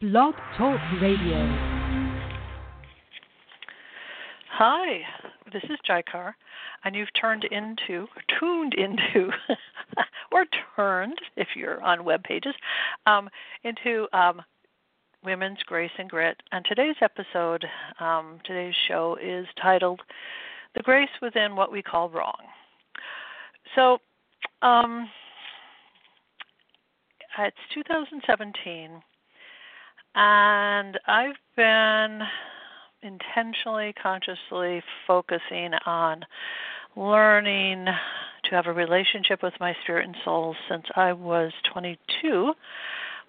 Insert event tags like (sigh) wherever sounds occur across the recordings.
Blog Talk Radio. Hi, this is Jaikar, and you've turned into, tuned into, (laughs) or turned, if you're on web pages, um, into um, Women's Grace and Grit. And today's episode, um, today's show is titled The Grace Within What We Call Wrong. So, um, it's 2017, and I've been intentionally, consciously focusing on learning to have a relationship with my spirit and soul since I was 22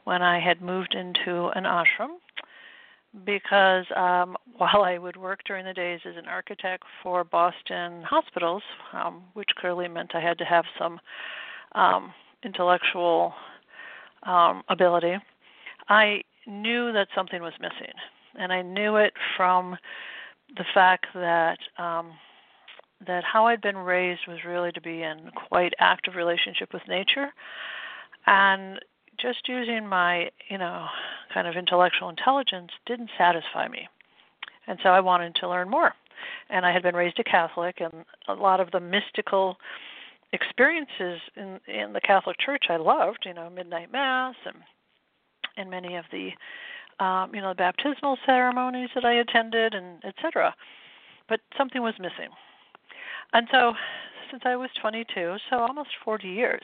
when I had moved into an ashram. Because um, (laughs) while I would work during the days as an architect for Boston hospitals, um, which clearly meant I had to have some um, intellectual um, ability, I knew that something was missing, and I knew it from the fact that um, that how I'd been raised was really to be in quite active relationship with nature, and just using my you know kind of intellectual intelligence didn't satisfy me, and so I wanted to learn more. And I had been raised a Catholic, and a lot of the mystical experiences in in the Catholic Church I loved, you know, midnight mass and and many of the um, you know the baptismal ceremonies that I attended and etc. But something was missing, and so since I was 22, so almost 40 years,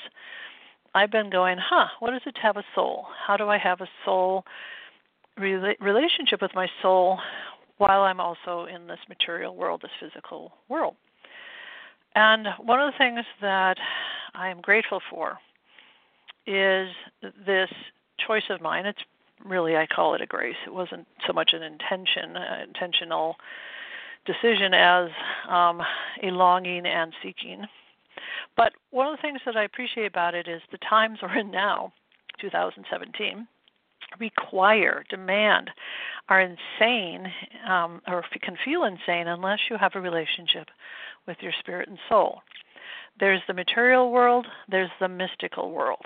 I've been going, huh? What is it have a soul? How do I have a soul rela- relationship with my soul while I'm also in this material world, this physical world? And one of the things that I am grateful for is this choice of mine. It's really I call it a grace. It wasn't so much an intention, uh, intentional decision as um, a longing and seeking. But one of the things that I appreciate about it is the times we're in now, 2017, require, demand, are insane um, or can feel insane unless you have a relationship with your spirit and soul. There's the material world, there's the mystical world.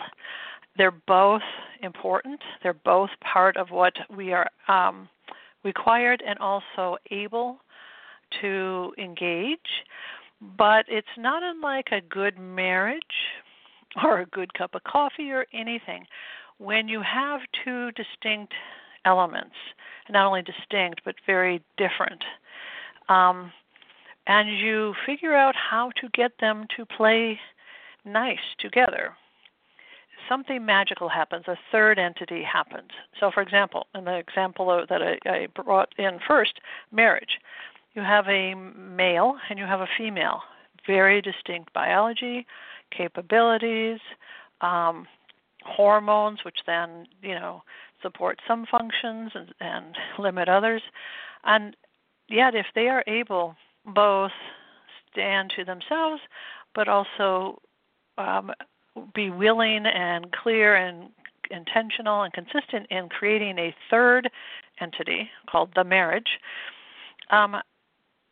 They're both important. They're both part of what we are um, required and also able to engage. But it's not unlike a good marriage (laughs) or a good cup of coffee or anything. When you have two distinct elements, not only distinct but very different, um, and you figure out how to get them to play nice together, something magical happens. A third entity happens. So, for example, in the example that I, I brought in first, marriage, you have a male and you have a female, very distinct biology, capabilities, um, hormones, which then you know support some functions and, and (laughs) limit others, and yet if they are able both stand to themselves, but also um, be willing and clear and intentional and consistent in creating a third entity called the marriage. Um,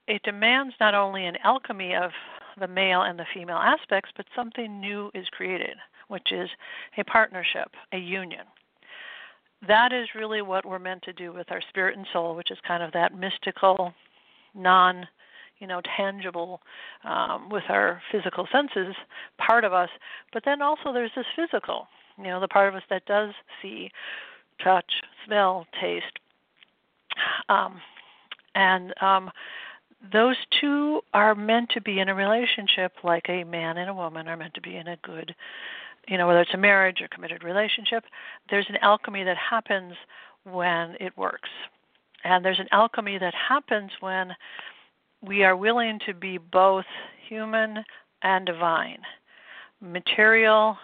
it demands not only an alchemy of the male and the female aspects, but something new is created, which is a partnership, a union. That is really what we're meant to do with our spirit and soul, which is kind of that mystical, non you know tangible um, with our physical senses part of us but then also there's this physical you know the part of us that does see touch smell taste. Um, and um, those two are meant to be in a relationship like a man and a woman are meant to be in a good you know whether it's a marriage or committed relationship there's an alchemy that happens when it works. And there's an alchemy that happens when we are willing to be both human and divine, material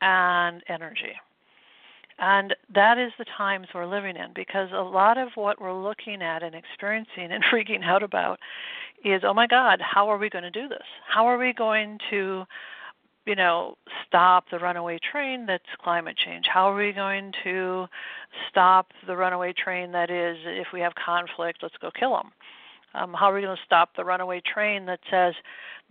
and energy. And that is the times we're living in because a lot of what we're looking at and experiencing and (laughs) freaking out about is, oh my God, how are we going to do this? How are we going to, you know, stop the runaway train that's climate change? How are we going to stop the runaway train that is, if we have conflict, let's go kill them? Um, how are we going to stop the runaway train that says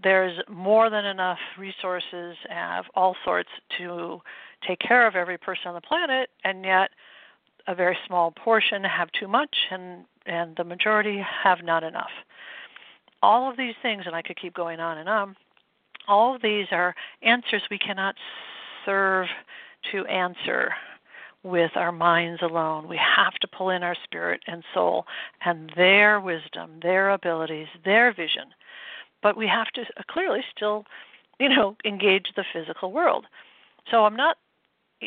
there's more than enough resources of all sorts to take care of every person on the planet, and yet a very small portion have too much and and the majority have not enough. All of these things and I could keep going on and on. All of these are answers we cannot serve to answer with our minds alone. We have to pull in our spirit and soul and their wisdom, their abilities, their vision. But we have to clearly still, you know, engage the physical world. So I'm not,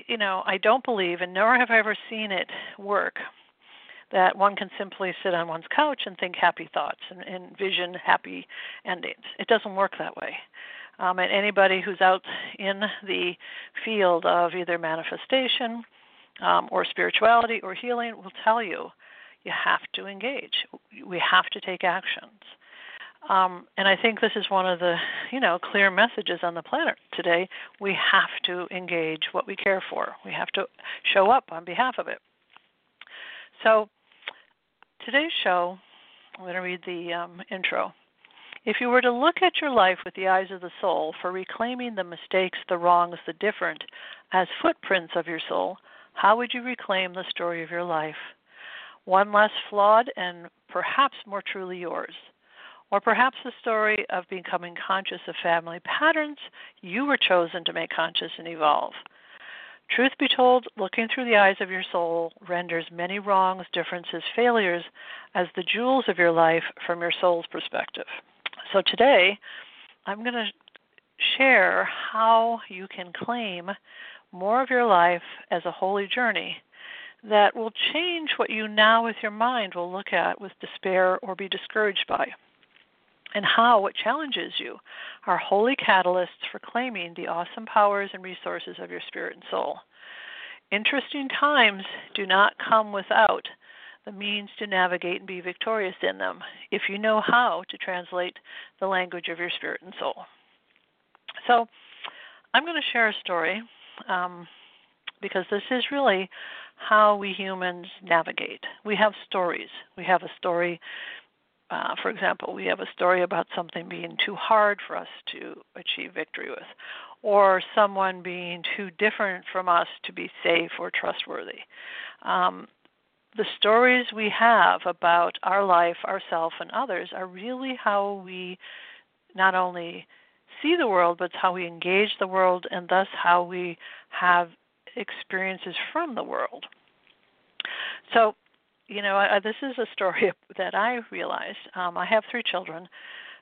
you know, I don't believe, and nor have I ever seen it work, that one can simply sit on one's couch and think happy thoughts and envision happy endings. It doesn't work that way. Um, and anybody who's out in the field of either manifestation um, or spirituality or healing will tell you you have to engage. We have to take actions. Um, and I think this is one of the, you know, clear messages on the planet today. We have to engage what we care for. We have to show up on behalf of it. So, today's show, I'm going to read the um, intro. If you were to look at your life with the eyes of the soul for reclaiming the mistakes, the wrongs, the different as footprints of your soul, how would you reclaim the story of your life? One less flawed and perhaps more truly yours. Or perhaps the story of becoming conscious of family patterns you were chosen to make conscious and evolve. Truth be told, looking through the eyes of your soul renders many wrongs, differences, failures as the jewels of your life from your soul's perspective. So today, I'm going to share how you can claim more of your life as a holy journey that will change what you now with your mind will look at with despair or be discouraged by. And how what challenges you are holy catalysts for claiming the awesome powers and resources of your spirit and soul. Interesting times do not come without the means to navigate and be victorious in them if you know how to translate the language of your spirit and soul. So, I'm going to share a story um, because this is really how we humans navigate. We have stories. We have a story, uh, for example, we have a story about something being too hard for us to achieve victory with, or someone being too different from us to be safe or trustworthy. Um, the stories we have about our life, ourself, and others are really how we not only see the world, but it's how we engage the world, and thus how we have experiences from the world. So, you know, I, this is a story (laughs) that I realized. Um, I have three children,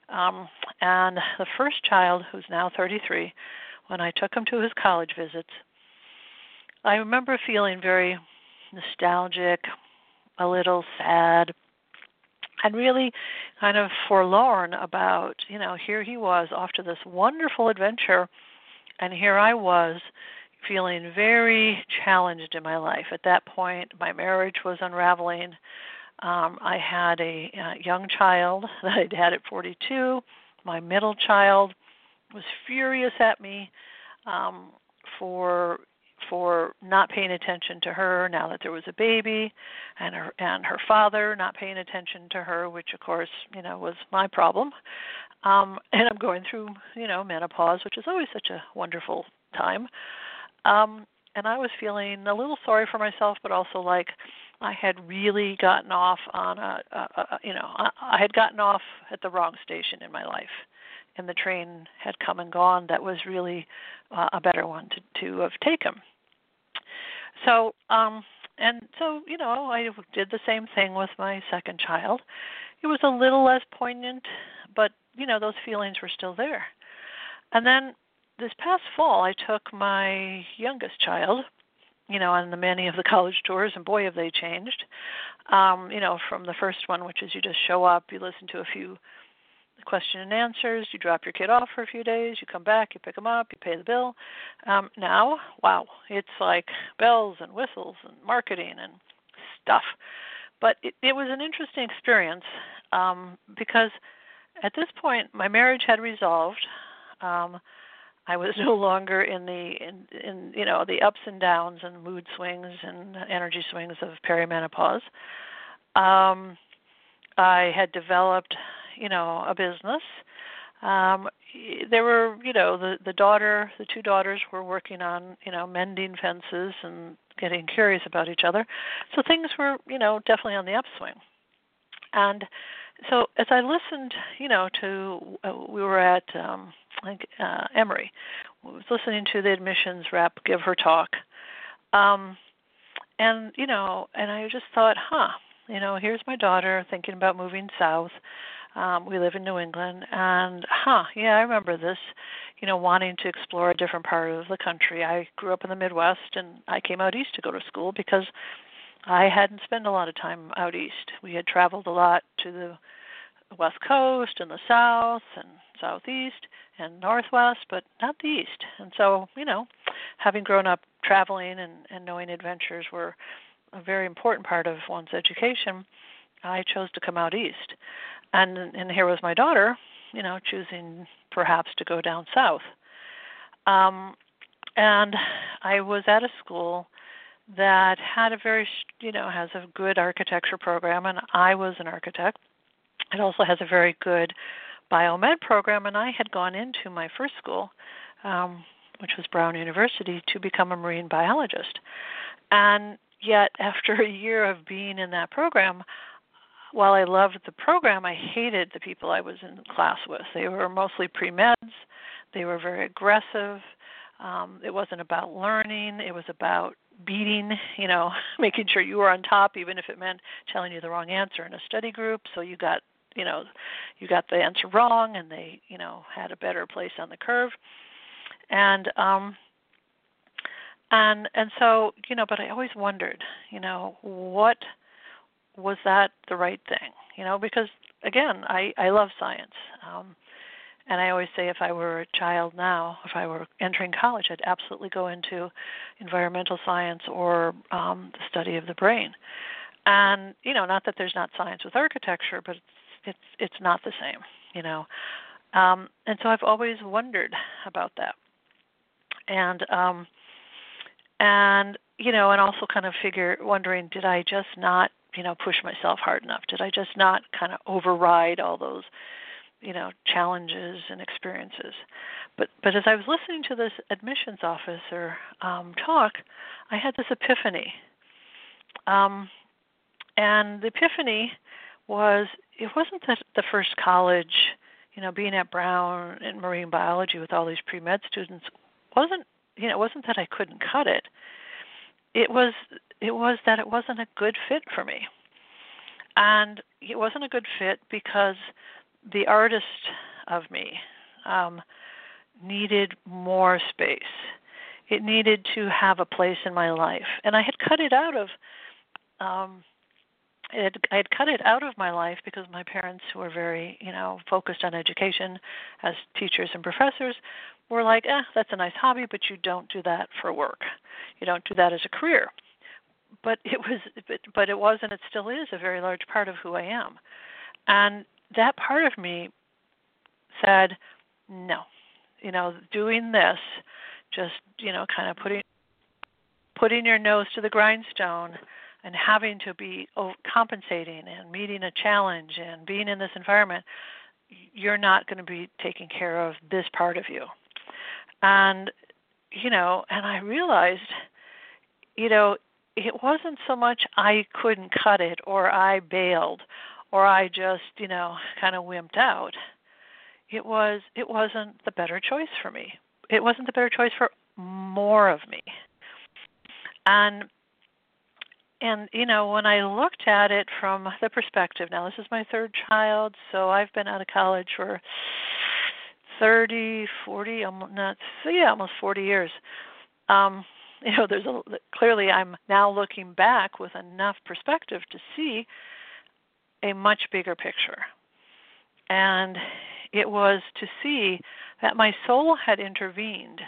um, and the first child, who's now 33, when I took him to his college visits, I remember feeling very nostalgic, a little sad, and really kind of forlorn about, you know, here he was off to this wonderful adventure, and here I was feeling very challenged in my life. At that point, my marriage was unraveling. Um, I had a, a young child (laughs) that I'd had at 42. My middle child was furious at me um, for for not paying attention to her now that there was a baby and her and her father not paying attention to her which of course you know was my problem. Um (laughs) and i'm going through you know menopause which is always such a wonderful time. Um and i was feeling a little sorry for myself but also like i had really gotten off on a, a, a you know I, I had gotten off at the wrong station in my life. And the train had come and gone. That was really uh, a better one to to have taken so, um, and so, you know, I did the same thing with my second child. It was a little less poignant, but, you know, those feelings were still there. And then this past fall, I took my youngest child, you know, on the many of the college tours, and boy, have they changed. Um, you know, from the first one, which is you just show up, you listen to a few question and answers. You drop your kid off for a few days. You come back. You pick them up. You pay the bill. Um, now, wow, it's like bells and whistles and marketing and stuff. But it, it was an interesting experience um, because at this point my marriage had resolved. Um, I was (laughs) no longer in the in, in you know the ups and downs and mood swings and energy swings of perimenopause. Um, I had developed you know a business um there were you know the the daughter the two daughters were working on you know mending fences and getting curious about each other. So things were, you know, definitely on the upswing. And so as I listened, you know, to uh, we were at um, like uh, Emory, I was listening to the admissions rep give her talk, um, and you know, and I just thought, huh, you know, here's my daughter thinking about moving south. Um, we live in New England, and huh, yeah, I remember this. You know, wanting to explore a different part of the country. I grew up in the Midwest, and I came out east to go to school because I hadn't spent a lot of time out east. We had traveled a lot to the west coast and the south and southeast and northwest, but not the east. And so, you know, having grown up traveling and, and knowing adventures were a very important part of one's education, I chose to come out east. And and here was my daughter, you know, choosing perhaps to go down south. Um, and I was at a school that had a very, you know, has a good architecture program, and I was an architect. It also has a very good biomed program, and I had gone into my first school, um, which was Brown University, to become a marine biologist. And yet, (laughs) after a year of being in that program, while I loved the program, I hated the people I was in class with. They were mostly pre meds, they were very aggressive. Um, it wasn't about learning, it was about beating, you know, (laughs) making sure you were on top, even if it meant telling you the wrong answer in a study group. So you got, you know, you got the answer wrong, and they, you know, had a better place on the curve. And um, and and so, you know, but I always wondered, you know, what was that the right thing? You know, because again, I I love science. Um, and I always say if I were a child now, if I were entering college, I'd absolutely go into environmental science or um, the study of the brain. And you know, not that there's not science with architecture, but it's it's, it's not the same, you know. Um, and so I've always wondered about that. And um, and you know, and also kind of figure wondering, did I just not you know push myself hard enough? Did I just not kind of override all those you know challenges and experiences? But but as i was listening to this admissions officer um, talk i had this epiphany. Um, and the epiphany was it wasn't that the first college you know being at brown in marine biology with all these pre-med students wasn't you know it wasn't that i couldn't cut it. It was it was that it wasn't a good fit for me and it wasn't a good fit because the artist of me um, needed more space. It needed to have a place in my life, and I had cut it out of. Um, it, I had cut it out of my life because my parents, who were very, you know, focused on education as teachers and professors, were like, "Eh, that's a nice hobby, but you don't do that for work. You don't do that as a career." But it was, but, but it was, and it still is, a very large part of who I am. And that part of me said, no, you know, doing this, just you know, kind of putting putting your nose to the grindstone and having to be compensating and meeting a challenge and being in this environment, you're not going to be taking care of this part of you. And you know, and I realized, you know, it wasn't so much I couldn't cut it or I bailed or I just, you know, kind of wimped out. It was it wasn't the better choice for me. It wasn't the better choice for more of me. And and you know, when I looked at it from the perspective, now this is my third child, so I've been out of college for 30, 40, almost not yeah, almost 40 years. Um, (laughs) you know, there's a clearly I'm now looking back with enough perspective to see a much bigger picture. And it was to see that my soul had intervened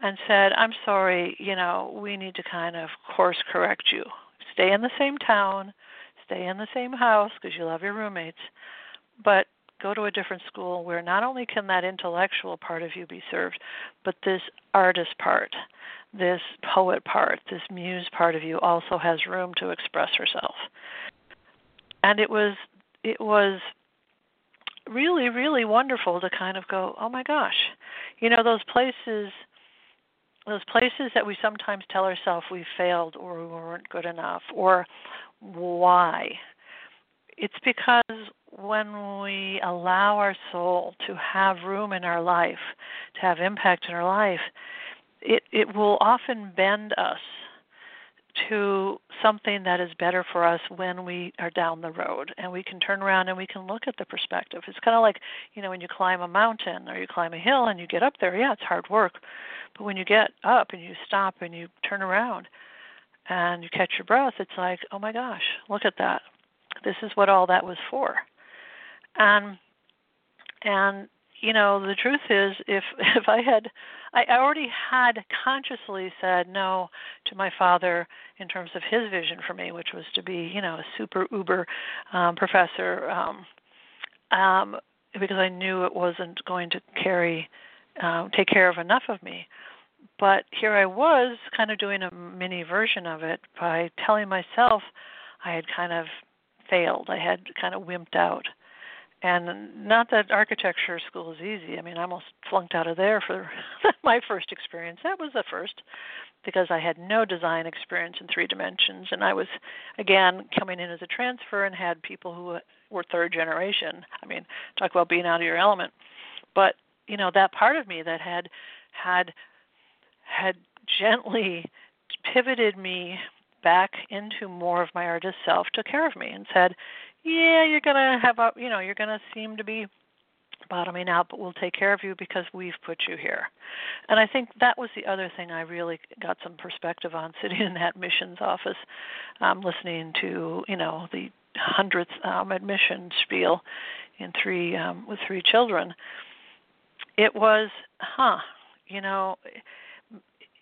and said, I'm sorry, you know, we need to kind of course correct you. Stay in the same town, stay in the same house because you love your roommates, but go to a different school where not only can that intellectual part of you be served, but this artist part, this poet part, this muse part of you also has room to express herself. And it was it was really really wonderful to kind of go oh my gosh. You know those places those places that we sometimes tell ourselves we failed or we weren't good enough or why. It's because when we allow our soul to have room in our life to have impact in our life it it will often bend us to something that is better for us when we are down the road and we can turn around and we can look at the perspective. It's kind of like, you know, when you climb a mountain or you climb a hill and you get up there, yeah, it's hard work. But when you get up and you stop and you turn around and you catch your breath, it's like, oh my gosh, look at that. This is what all that was for. And and you know the truth is if (laughs) if i had i already had consciously said no to my father in terms of his vision for me which was to be you know a super uber um professor um um because i knew it wasn't going to carry um take care of enough of me. But here i was kind of doing a mini version of it by telling myself i had kind of failed i had kind of wimped out and not that architecture school is easy. I mean, I almost flunked out of there for (laughs) my first experience. That was the first because I had no design experience in three dimensions, and I was again coming in as a transfer and had people who were third generation. I mean, talk about being out of your element. But you know, that part of me that had had had gently pivoted me back into more of my artist self took care of me and said, yeah, you're gonna have a, you know, you're gonna seem to be bottoming out, but we'll take care of you because we've put you here. And I think that was the other thing I really got some perspective on (laughs) sitting in that missions office, um, listening to, you know, the hundredth um, admission spiel in three um, with three children. It was, huh, you know,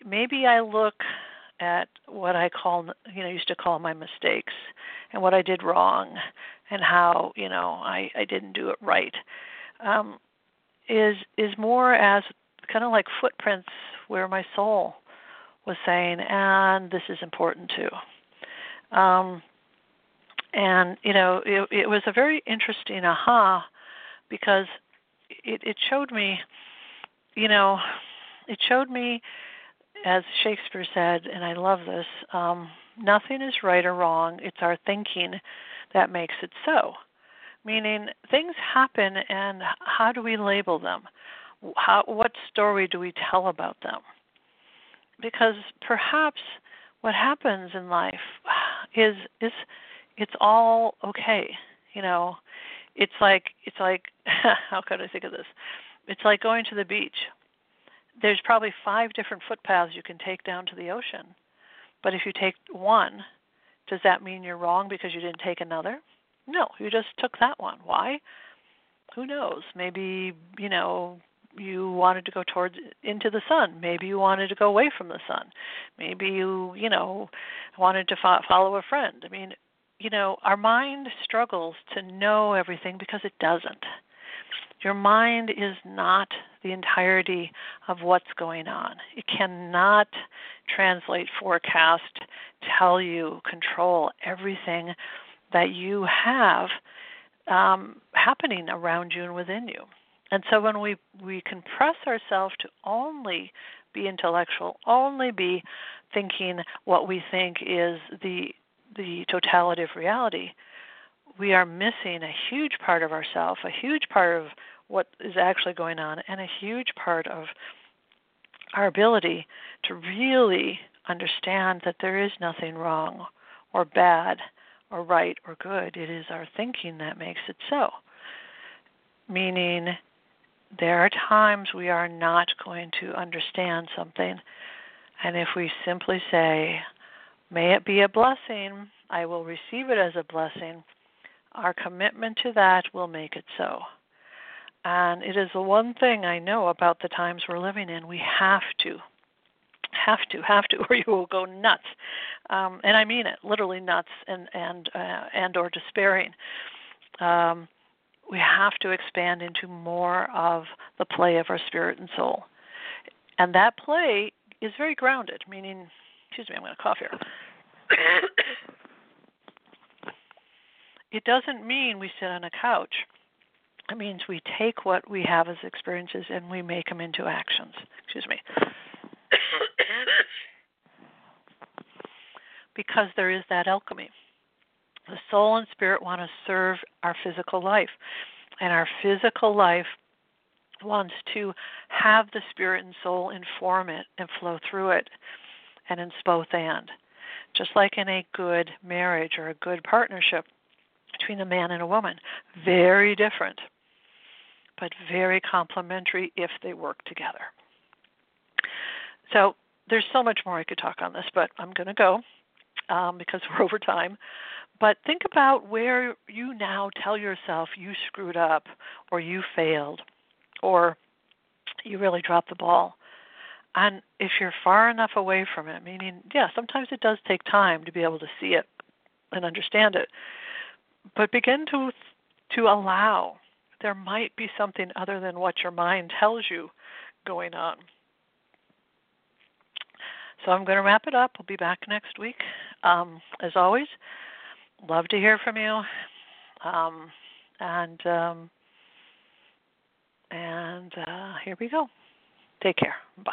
maybe I look at what I call, you know, used to call my mistakes and what I did wrong and how, you know, I, I didn't do it right. Um, is is more as kind of like footprints where my soul was saying, and this is important too. Um, and you know, it, it was a very interesting aha because it, it showed me, you know, it showed me as Shakespeare said, and I love this, um, nothing is right or wrong. It's our thinking that makes it so. Meaning things happen, and how do we label them? How, what story do we tell about them? Because perhaps what happens in life (sighs) is is it's all okay. You know, it's like it's like (laughs) how could I think of this? It's like going to the beach there's probably five different footpaths you can take down to the ocean. But if you take one, does that mean you're wrong because you didn't take another? No, you just took that one. Why? Who knows? Maybe, you know, you wanted to go towards into the sun. Maybe you wanted to go away from the sun. Maybe you, you know, wanted to fo- follow a friend. I mean, you know, our mind struggles to know everything because it doesn't. Your mind is not the entirety of what's going on. It cannot translate, forecast, tell you, control everything that you have um, happening around you and within you. And so when we, we compress ourselves to only be intellectual, only be thinking what we think is the the totality of reality, we are missing a huge part of ourself, a huge part of what is actually going on, and a huge part of our ability to really understand that there is nothing wrong or bad or right or good. It is our thinking that makes it so. Meaning, there are times we are not going to understand something, and if we simply say, May it be a blessing, I will receive it as a blessing, our commitment to that will make it so. And it is the one thing I know about the times we're living in. We have to, have to, have to, (laughs) or you will go nuts. Um, and I mean it, literally nuts and and uh, and or despairing. Um, we have to expand into more of the play of our spirit and soul, and that play is very grounded. Meaning, excuse me, I'm going to cough here. (coughs) (coughs) it doesn't mean we sit on a couch. It means we take what we have as experiences and we make them into actions. Excuse me. (coughs) because there is that alchemy. The soul and spirit want to serve our physical life, and our physical life wants to have the spirit and soul inform it and flow through it, and it's both and. Just like in a good marriage or a good partnership, between a man and a woman, very different, but very complementary if they work together. So there's so much more I could talk on this, but I'm going to go um, because (laughs) we're over time. But think about where you now tell yourself you screwed up or you failed or you really dropped the ball. And if you're far enough away from it, meaning, yeah, sometimes it does take time to be able to see it and understand it, but begin to to allow there might be something other than what your mind tells you going on. So I'm going to wrap it up. We'll be back next week. Um, as always, love to hear from you. Um, and um, and uh, here we go. Take care. Bye.